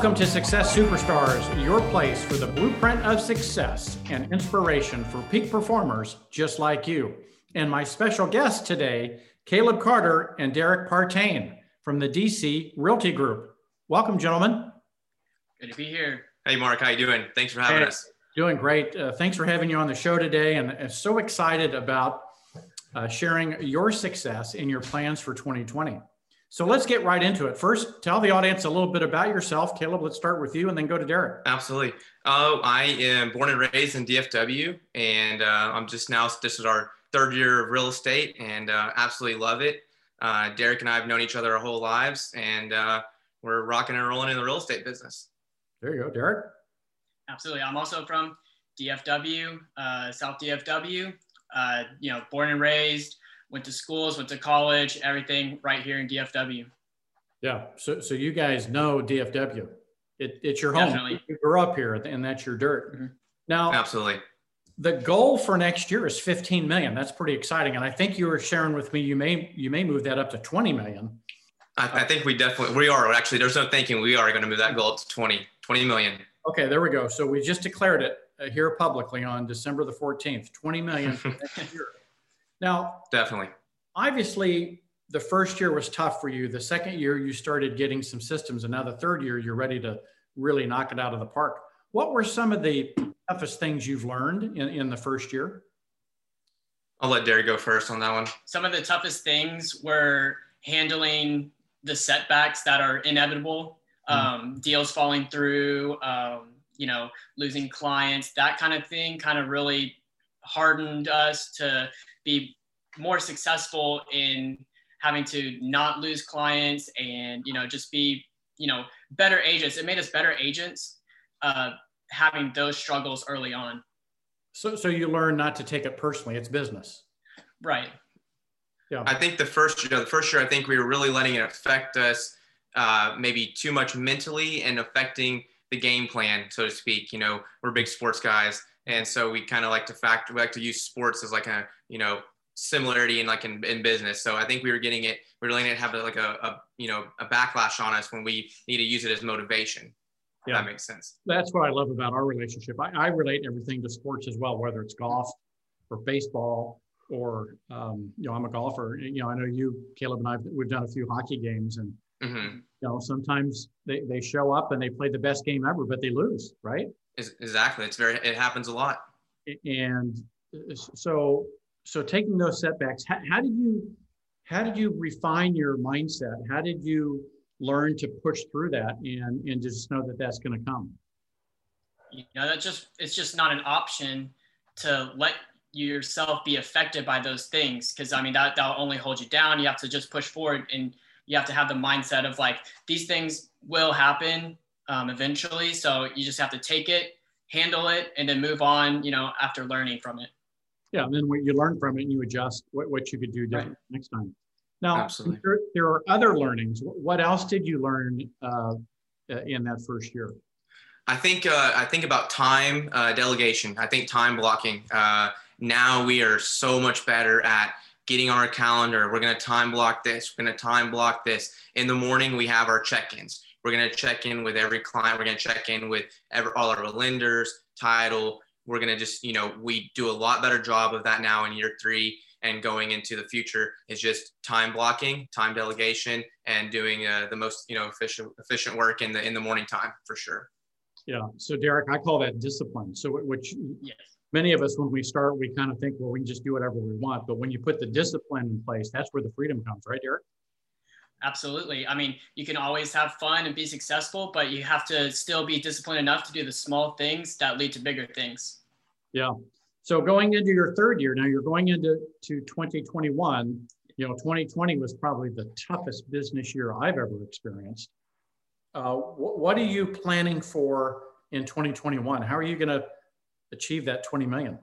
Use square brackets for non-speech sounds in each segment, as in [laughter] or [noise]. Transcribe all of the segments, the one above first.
Welcome to Success Superstars, your place for the blueprint of success and inspiration for peak performers just like you. And my special guests today, Caleb Carter and Derek Partain from the DC Realty Group. Welcome, gentlemen. Good to be here. Hey, Mark, how you doing? Thanks for having hey, us. Doing great. Uh, thanks for having you on the show today, and, and so excited about uh, sharing your success in your plans for 2020. So let's get right into it. First, tell the audience a little bit about yourself. Caleb, let's start with you and then go to Derek. Absolutely. Oh, I am born and raised in DFW, and uh, I'm just now, this is our third year of real estate, and uh, absolutely love it. Uh, Derek and I have known each other our whole lives, and uh, we're rocking and rolling in the real estate business. There you go, Derek. Absolutely. I'm also from DFW, uh, South DFW. Uh, you know, born and raised went to schools, went to college, everything right here in DFW. Yeah. So, so you guys know DFW. It, it's your home. Definitely. You grew up here, and that's your dirt. Mm-hmm. Now, absolutely. The goal for next year is 15 million. That's pretty exciting. And I think you were sharing with me you may you may move that up to 20 million. I, I think we definitely we are actually. There's no thinking. We are going to move that goal up to 20 20 million. Okay, there we go. So we just declared it uh, here publicly on December the 14th. 20 million [laughs] for next year. Now, definitely. Obviously, the first year was tough for you. The second year, you started getting some systems, and now the third year, you're ready to really knock it out of the park. What were some of the toughest things you've learned in, in the first year? I'll let Derek go first on that one. Some of the toughest things were handling the setbacks that are inevitable, mm-hmm. um, deals falling through, um, you know, losing clients, that kind of thing kind of really hardened us to be more successful in having to not lose clients and you know just be you know better agents. It made us better agents uh, having those struggles early on. So so you learn not to take it personally. It's business. Right. Yeah. I think the first you know the first year i think we were really letting it affect us uh, maybe too much mentally and affecting the game plan so to speak. You know we're big sports guys and so we kind of like to fact we like to use sports as like a you know similarity in like in, in business. So I think we were getting it, we are letting it have like a, a, you know, a backlash on us when we need to use it as motivation. Yeah. That makes sense. That's what I love about our relationship. I, I relate everything to sports as well, whether it's golf or baseball or, um, you know, I'm a golfer, you know, I know you, Caleb and I, we've done a few hockey games and, mm-hmm. you know, sometimes they, they show up and they play the best game ever, but they lose, right? Exactly. It's very, it happens a lot. And so so taking those setbacks, how, how did you how did you refine your mindset? How did you learn to push through that and and just know that that's going to come? You know, that just it's just not an option to let yourself be affected by those things because I mean that that'll only hold you down. You have to just push forward and you have to have the mindset of like these things will happen um, eventually. So you just have to take it, handle it, and then move on. You know, after learning from it. Yeah, and then what you learn from it and you adjust what, what you could do different right. next time. Now, there, there, are other learnings. What else did you learn uh, uh, in that first year? I think uh, I think about time uh, delegation. I think time blocking. Uh, now we are so much better at getting on our calendar. We're going to time block this. We're going to time block this. In the morning, we have our check-ins. We're going to check in with every client. We're going to check in with every, all our lenders, title, we're going to just, you know, we do a lot better job of that now in year three and going into the future is just time blocking, time delegation, and doing uh, the most, you know, efficient efficient work in the in the morning time for sure. Yeah. So Derek, I call that discipline. So which yes. Many of us, when we start, we kind of think, well, we can just do whatever we want. But when you put the discipline in place, that's where the freedom comes, right, Derek? Absolutely. I mean, you can always have fun and be successful, but you have to still be disciplined enough to do the small things that lead to bigger things. Yeah. So going into your third year, now you're going into to 2021. You know, 2020 was probably the toughest business year I've ever experienced. Uh, wh- what are you planning for in 2021? How are you going to achieve that 20 million?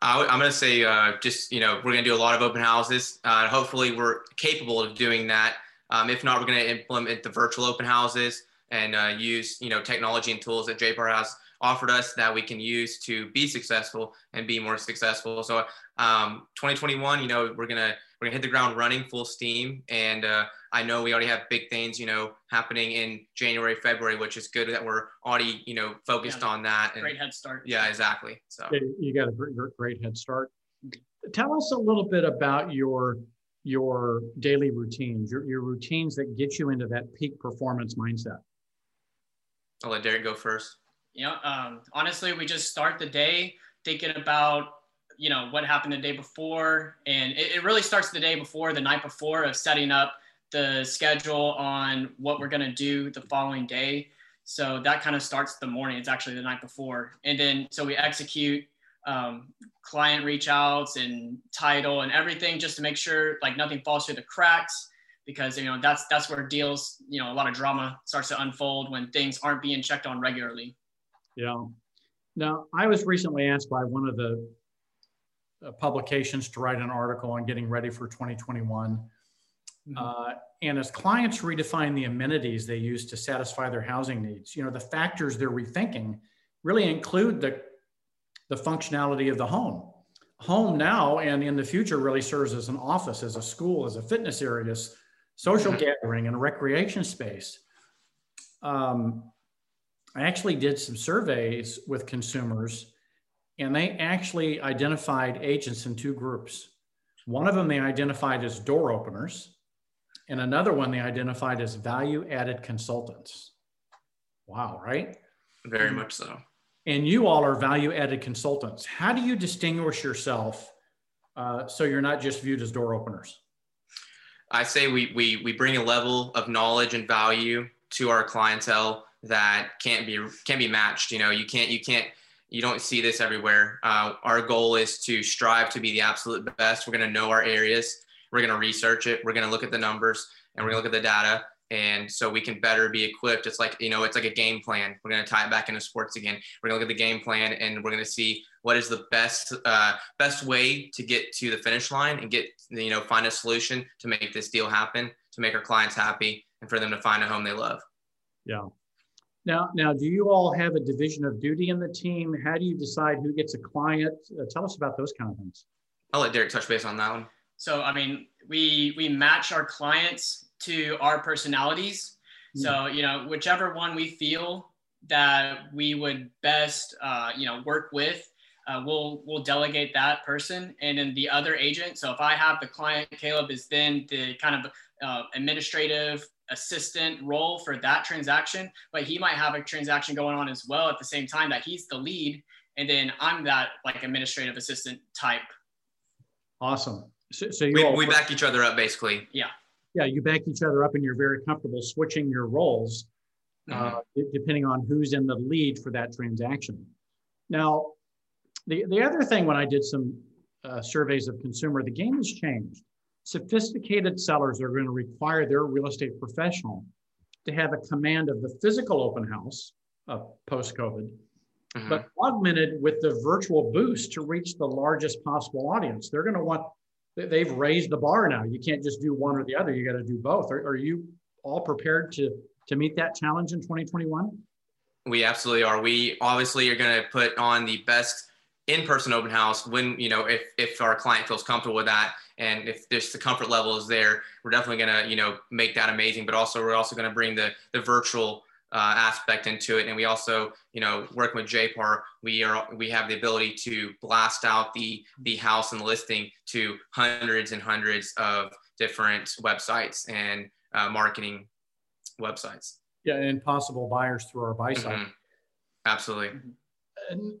I, am going to say uh, just, you know, we're going to do a lot of open houses. Uh, hopefully we're capable of doing that. Um, if not, we're going to implement the virtual open houses and uh, use, you know, technology and tools that JPAR has offered us that we can use to be successful and be more successful. So um, 2021, you know, we're gonna we're gonna hit the ground running full steam, and uh, I know we already have big things, you know, happening in January, February, which is good that we're already, you know, focused Yeah. on that. Great head start. Yeah, exactly. So You got a great, great head start. Tell us a little bit about your your daily routines, your, your routines that get you into that peak performance mindset. I'll let Derek go first. Yeah. Um, honestly, we just start the day thinking about, you know, what happened the day before. And it, it really starts the day before, the night before, of setting up the schedule on what we're going to do the following day. So that kind of starts the morning. It's actually the night before. And then, so we execute um, client reach outs and title and everything just to make sure like nothing falls through the cracks because you know that's that's where deals you know a lot of drama starts to unfold when things aren't being checked on regularly Yeah. Now, I was recently asked by one of the uh, publications to write an article on getting ready for 2021. Mhm. Uh, and as clients redefine the amenities they use to satisfy their housing needs, you know, the factors they're rethinking really include the, the functionality of the home. Home now and in the future really serves as an office, as a school, as a fitness area, as social Mhm. gathering and a recreation space. Um, I actually did some surveys with consumers, and they actually identified agents in two groups. One of them they identified as door openers, and another one they identified as value added consultants. Wow, right? Very much so. And you all are value added consultants. How do you distinguish yourself uh, so you're not just viewed as door openers? I say we, we, we bring a level of knowledge and value to our clientele that can't be can't be matched. You know, you can't you can't you don't see this everywhere. Uh, our goal is to strive to be the absolute best. We're going to know our areas. We're going to research it. We're going to look at the numbers and we're going to look at the data. And so we can better be equipped. It's like, you know, it's like a game plan. We're going to tie it back into sports again. We're going to look at the game plan and we're going to see what is the best, uh, best way to get to the finish line and get, you know, find a solution to make this deal happen, to make our clients happy and for them to find a home they love. Yeah. Now, now, do you all have a division of duty in the team? How do you decide who gets a client? Uh, tell us about those kind of things. I'll let Derek touch base on that one. so i mean we we match our clients to our personalities. So you know whichever one we feel that we would best uh, you know work with uh, we'll we'll delegate that person and then the other agent. So if i have the client caleb is then the kind of uh, administrative assistant role for that transaction but he might have a transaction going on as well at the same time that he's the lead and then i'm that like administrative assistant type. Awesome. So, so you We, all, we back each other up basically. yeah, you back each other up and you're very comfortable switching your roles uh, d- depending on who's in the lead for that transaction. Now, the, the other thing when I did some uh, surveys of consumer, the game has changed. Sophisticated sellers are going to require their real estate professional to have a command of the physical open house uh, post COVID, but augmented with the virtual boost to reach the largest possible audience. They're going to want, they've raised the bar now. You can't just do one or the other. You got to do both. Are, are you all prepared to, to meet that challenge in 2021? We absolutely are. We obviously are going to put on the best in-person open house when you know if if our client feels comfortable with that and if there's the comfort level is there we're definitely going to you know make that amazing but also we're also going to bring the the virtual uh, aspect into it and we also you know working with jpar we are we have the ability to blast out the the house and the listing to hundreds and hundreds of different websites and uh, marketing websites Yeah, and possible buyers through our buy side. Mhm. absolutely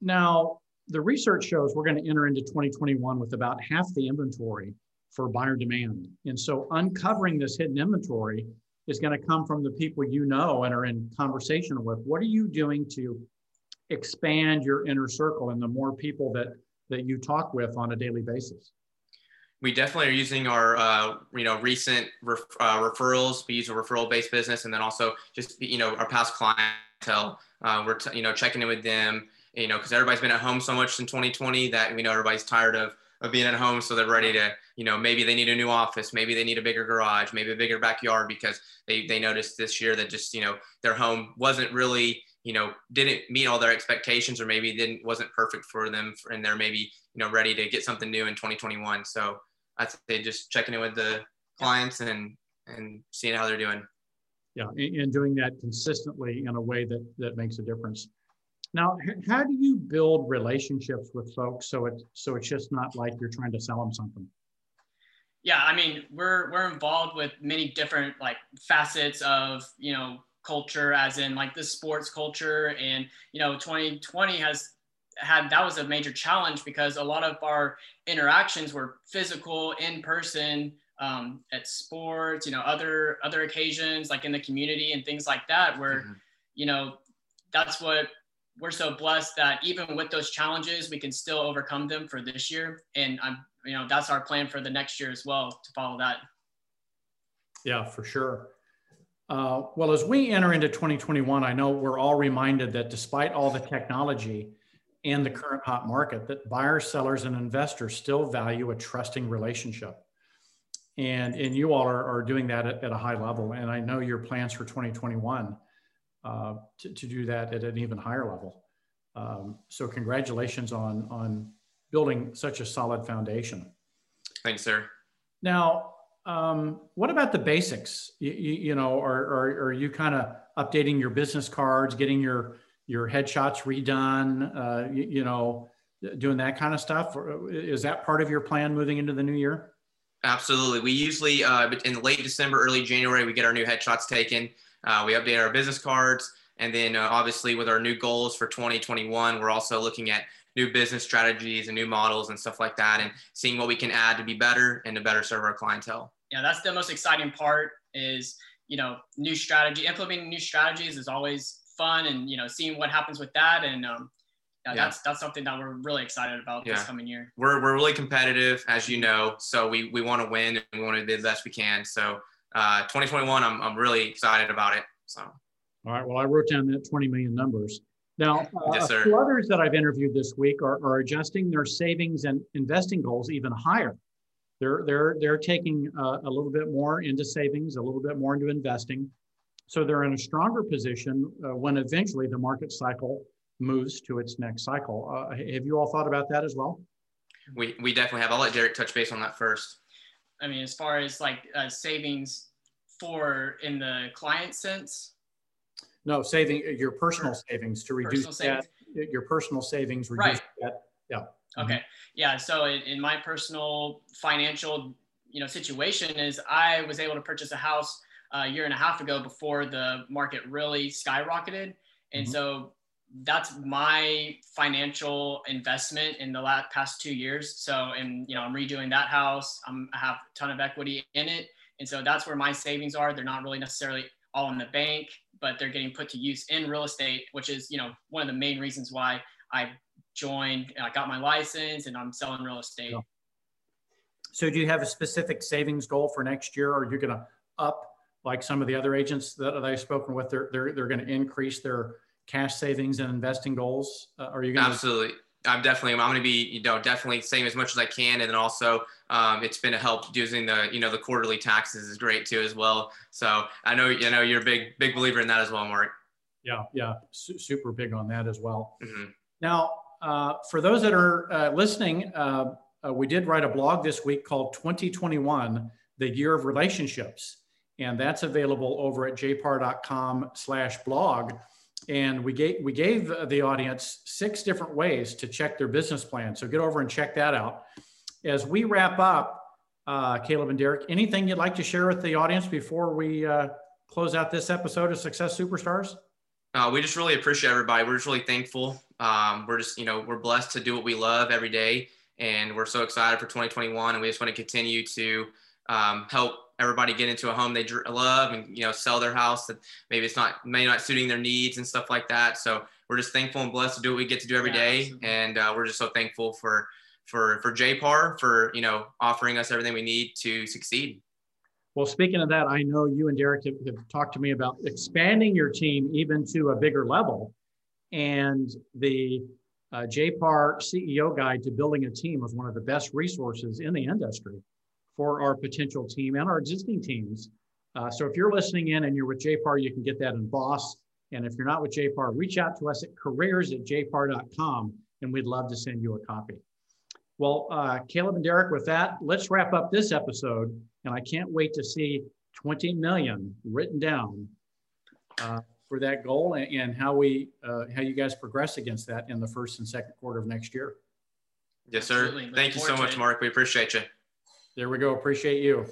Now, the research shows we're going to enter into 2021 with about half the inventory for buyer demand. And so uncovering this hidden inventory is going to come from the people you know and are in conversation with. What are you doing to expand your inner circle and the more people that that you talk with on a daily basis? we definitely are using our uh, you know recent ref, uh, referrals we use a referral based business and then also just you know our past clientele uh, we're t- you know checking in with them you know because everybody's been at home so much in 2020 that we know everybody's tired of of being at home so they're ready to you know maybe they need a new office maybe they need a bigger garage maybe a bigger backyard because they they noticed this year that just you know their home wasn't really you know didn't meet all their expectations or maybe didn't wasn't perfect for them and they're maybe you know ready to get something new in 2021 so i'd say just checking in with the clients and and seeing how they're doing. Yeah and doing that consistently in a way that that makes a difference now how do you build relationships with folks so it so it's just not like you're trying to sell them something yeah i mean we're we're involved with many different like facets of you know culture as in like the sports culture and you know 2020 has had that was a major challenge because a lot of our interactions were physical in person um, at sports you know other other occasions like in the community and things like that where mm-hmm. you know that's what we're so blessed that even with those challenges we can still overcome them for this year and i'm you know that's our plan for the next year as well to follow that yeah for sure uh, well, as we enter into 2021, I know we're all reminded that despite all the technology and the current hot market, that buyers, sellers, and investors still value a trusting relationship. And, and you all are, are doing that at, at a high level. And I know your plans for 2021 uh, to, to do that at an even higher level. Um, so congratulations on, on building such a solid foundation. Thanks, sir. Now, um, what about the basics? You, you, you know, are, are, are you kind of updating your business cards, getting your your headshots redone? Uh, you, you, know, doing that kind of stuff. Or is that part of your plan moving into the new year? Absolutely. We usually uh, in late December, early January, we get our new headshots taken. Uh, we update our business cards, and then uh, obviously with our new goals for 2021, we're also looking at new business strategies and new models and stuff like that, and seeing what we can add to be better and to better serve our clientele yeah, that's the most exciting part is, you know, new strategy, implementing new strategies is always fun and, you know, seeing what happens with that. And, um, yeah, yeah. that's, that's something that we're really excited about yeah. this coming year. We're, we're really competitive as you know, so we, we want to win and we want to do the best we can. So, uh, 2021, I'm, I'm really excited about it. So. All right. Well, I wrote down that 20 million numbers. Now, uh, yes, a few others that I've interviewed this week are, are adjusting their savings and investing goals even higher. They're, they're, they're taking uh, a little bit more into savings, a little bit more into investing. So they're in a stronger position uh, when eventually the market cycle moves to its next cycle. Uh, have you all thought about that as well? We, we definitely have. I'll let Derek touch base on that first. I mean, as far as like uh, savings for in the client sense? No, saving your personal savings to reduce personal savings. your personal savings, reduce right. debt. Yeah. Okay. Mm-hmm. Yeah. So in, in, my personal financial, you know, situation is I was able to purchase a house a year and a half ago before the market really skyrocketed. And mm-hmm. so that's my financial investment in the last past two years. So, and you know, I'm redoing that house. I'm, I have a ton of equity in it. And so that's where my savings are. They're not really necessarily all in the bank, but they're getting put to use in real estate, which is, you know, one of the main reasons why I joined, I got my license and I'm selling real estate. Yeah. So do you have a specific savings goal for next year or you're going to up like some of the other agents that I've spoken with, they're, they're, they're going to increase their cash savings and investing goals? Uh, are you going to? Absolutely. I'm definitely, I'm going to be, you know, definitely saving as much as I can. And then also um, it's been a help using the, you know, the quarterly taxes is great too, as well. So I know, you know, you're a big, big believer in that as well, Mark. Yeah. Yeah. Su- super big on that as well. Mm-hmm. Now, uh, for those that are uh, listening, uh, uh, we did write a blog this week called 2021, the year of relationships. And that's available over at jpar.com slash blog. And we gave, we gave the audience six different ways to check their business plan. So get over and check that out. As we wrap up, uh, Caleb and Derek, anything you'd like to share with the audience before we uh, close out this episode of Success Superstars? Uh, we just really appreciate everybody. We're just really thankful. Um, we're just, you know, we're blessed to do what we love every day. And we're so excited for 2021. And we just want to continue to um, help everybody get into a home they love and, you know, sell their house that maybe it's not, maybe not suiting their needs and stuff like that. So we're just thankful and blessed to do what we get to do every yeah, day. Absolutely. And uh, we're just so thankful for, for, for JPAR for, you know, offering us everything we need to succeed. Well, speaking of that, I know you and Derek have, have, talked to me about expanding your team even to a bigger level. And the uh, JPAR CEO Guide to Building a Team was one of the best resources in the industry for our potential team and our existing teams. Uh, so if you're listening in and you're with JPAR, you can get that in Boss And if you're not with JPAR, reach out to us at careers at jpar.com and we'd love to send you a copy. Well, uh, Caleb and Derek, with that, let's wrap up this episode. And I can't wait to see 20 million written down uh, for that goal and, and how we, uh, how you guys progress against that in the first and second quarter of next year. Yes, sir. Thank you so much, Mark. We appreciate you. There we go. Appreciate you.